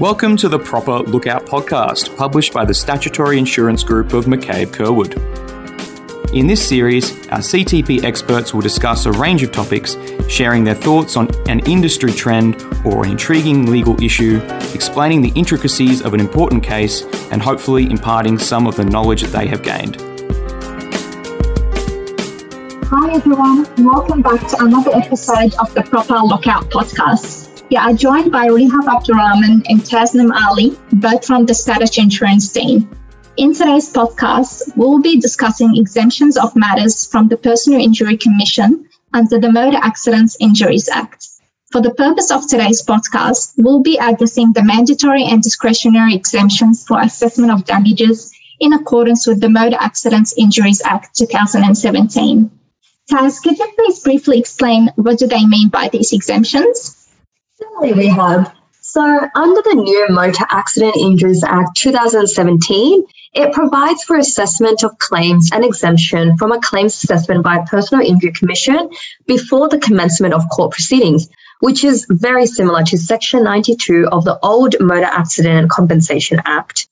Welcome to the Proper Lookout podcast, published by the Statutory Insurance Group of McCabe Curwood. In this series, our CTP experts will discuss a range of topics, sharing their thoughts on an industry trend or an intriguing legal issue, explaining the intricacies of an important case, and hopefully imparting some of the knowledge that they have gained. Hi everyone, welcome back to another episode of the Proper Lookout podcast. Yeah, I'm joined by Rehab Abdurrahman and Tasnim Ali, both from the Status Insurance team. In today's podcast, we'll be discussing exemptions of matters from the Personal Injury Commission under the Motor Accidents Injuries Act. For the purpose of today's podcast, we'll be addressing the mandatory and discretionary exemptions for assessment of damages in accordance with the Motor Accidents Injuries Act 2017. Taz, could you please briefly explain what do they mean by these exemptions? Certainly, Rehab. So, under the new Motor Accident Injuries Act 2017, it provides for assessment of claims and exemption from a claims assessment by a Personal Injury Commission before the commencement of court proceedings, which is very similar to Section 92 of the old Motor Accident and Compensation Act.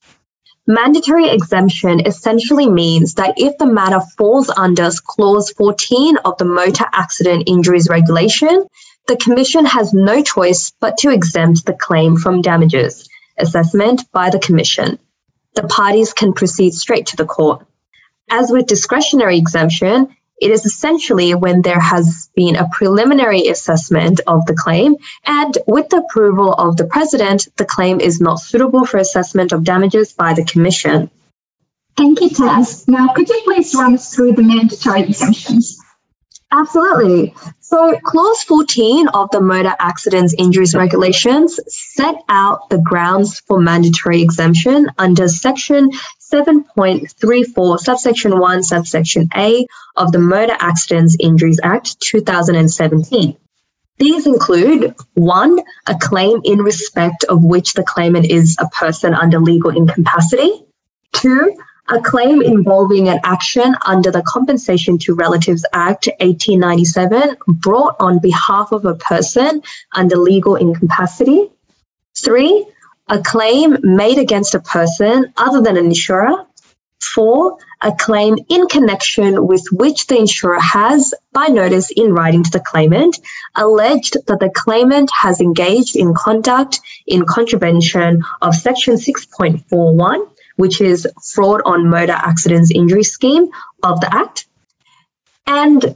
Mandatory exemption essentially means that if the matter falls under Clause 14 of the Motor Accident Injuries Regulation, the Commission has no choice but to exempt the claim from damages assessment by the Commission. The parties can proceed straight to the court. As with discretionary exemption, it is essentially when there has been a preliminary assessment of the claim, and with the approval of the President, the claim is not suitable for assessment of damages by the Commission. Thank you, Taz. Now, could you please run us through the mandatory exemptions? Absolutely. So, Clause 14 of the Motor Accidents Injuries Regulations set out the grounds for mandatory exemption under Section 7.34, subsection 1, subsection A of the Motor Accidents Injuries Act 2017. These include one, a claim in respect of which the claimant is a person under legal incapacity, two, a claim involving an action under the Compensation to Relatives Act 1897 brought on behalf of a person under legal incapacity. Three, a claim made against a person other than an insurer. Four, a claim in connection with which the insurer has, by notice in writing to the claimant, alleged that the claimant has engaged in conduct in contravention of Section 6.41 which is fraud on motor accidents injury scheme of the Act. And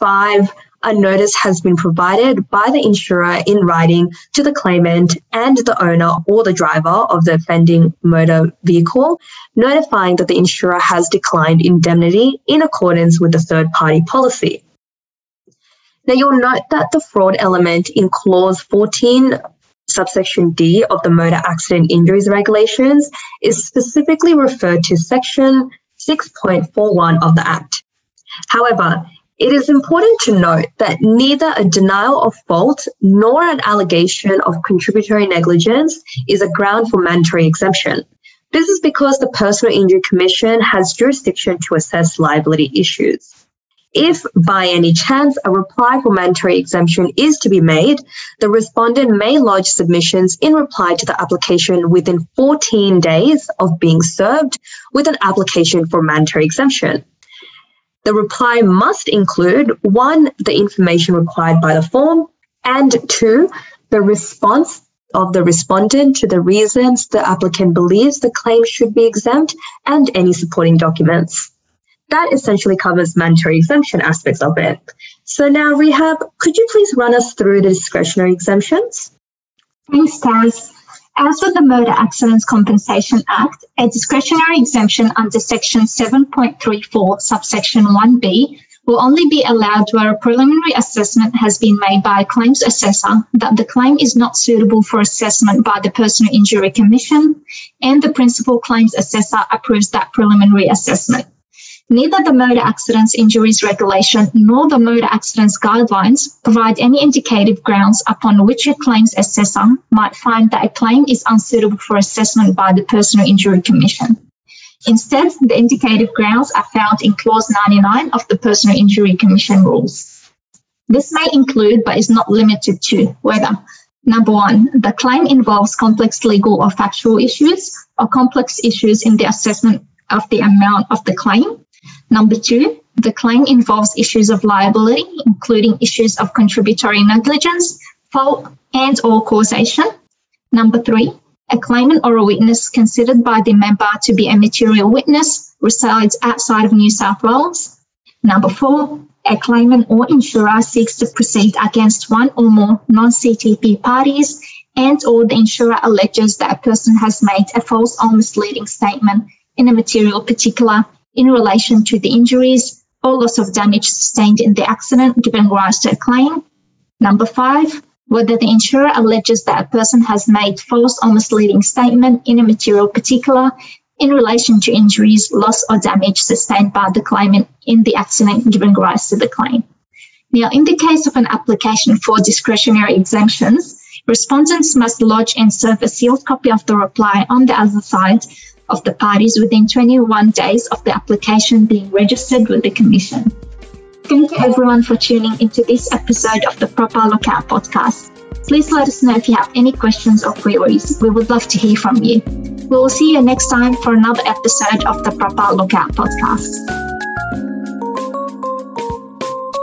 five, a notice has been provided by the insurer in writing to the claimant and the owner or the driver of the offending motor vehicle, notifying that the insurer has declined indemnity in accordance with the third party policy. Now, you'll note that the fraud element in clause 14 subsection D of the Motor Accident Injuries Regulations is specifically referred to section 6.41 of the Act. However, it is important to note that neither a denial of fault nor an allegation of contributory negligence is a ground for mandatory exemption. This is because the Personal Injury Commission has jurisdiction to assess liability issues. If by any chance a reply for mandatory exemption is to be made, the respondent may lodge submissions in reply to the application within 14 days of being served with an application for mandatory exemption. The reply must include one, the information required by the form, and two, the response of the respondent to the reasons the applicant believes the claim should be exempt and any supporting documents that essentially covers mandatory exemption aspects of it. So now, Rehab, could you please run us through the discretionary exemptions? Thanks, Taz. As with the Motor Accidents Compensation Act, a discretionary exemption under Section 7.34, subsection 1b, will only be allowed where a preliminary assessment has been made by a claims assessor that the claim is not suitable for assessment by the Personal Injury Commission and the principal claims assessor approves that preliminary assessment. Neither the Motor Accidents Injuries Regulation nor the Motor Accidents Guidelines provide any indicative grounds upon which a claims assessor might find that a claim is unsuitable for assessment by the Personal Injury Commission. Instead, the indicative grounds are found in Clause 99 of the Personal Injury Commission rules. This may include, but is not limited to, whether Number one, the claim involves complex legal or factual issues or complex issues in the assessment of the amount of the claim. Number two, the claim involves issues of liability, including issues of contributory negligence, fault, and or causation. Number three, a claimant or a witness considered by the member to be a material witness resides outside of New South Wales. Number four, a claimant or insurer seeks to proceed against one or more non-CTP parties and or the insurer alleges that a person has made a false or misleading statement in a material particular in relation to the injuries or loss of damage sustained in the accident giving rise to a claim. Number five, whether the insurer alleges that a person has made false or misleading statement in a material particular in relation to injuries, loss, or damage sustained by the claimant in the accident giving rise to the claim. Now, in the case of an application for discretionary exemptions, respondents must lodge and serve a sealed copy of the reply on the other side of the parties within 21 days of the application being registered with the Commission. Thank you everyone for tuning into this episode of the Proper Lookout podcast. Please let us know if you have any questions or queries. We would love to hear from you. We will see you next time for another episode of the Proper Lookout podcast.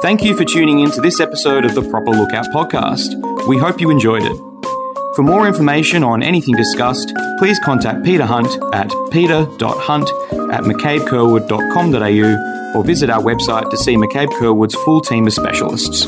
Thank you for tuning in to this episode of the Proper Lookout podcast. We hope you enjoyed it. For more information on anything discussed, please contact Peter Hunt at peter.hunt at mccabecurwood.com.au or visit our website to see McCabe Curwood's full team of specialists.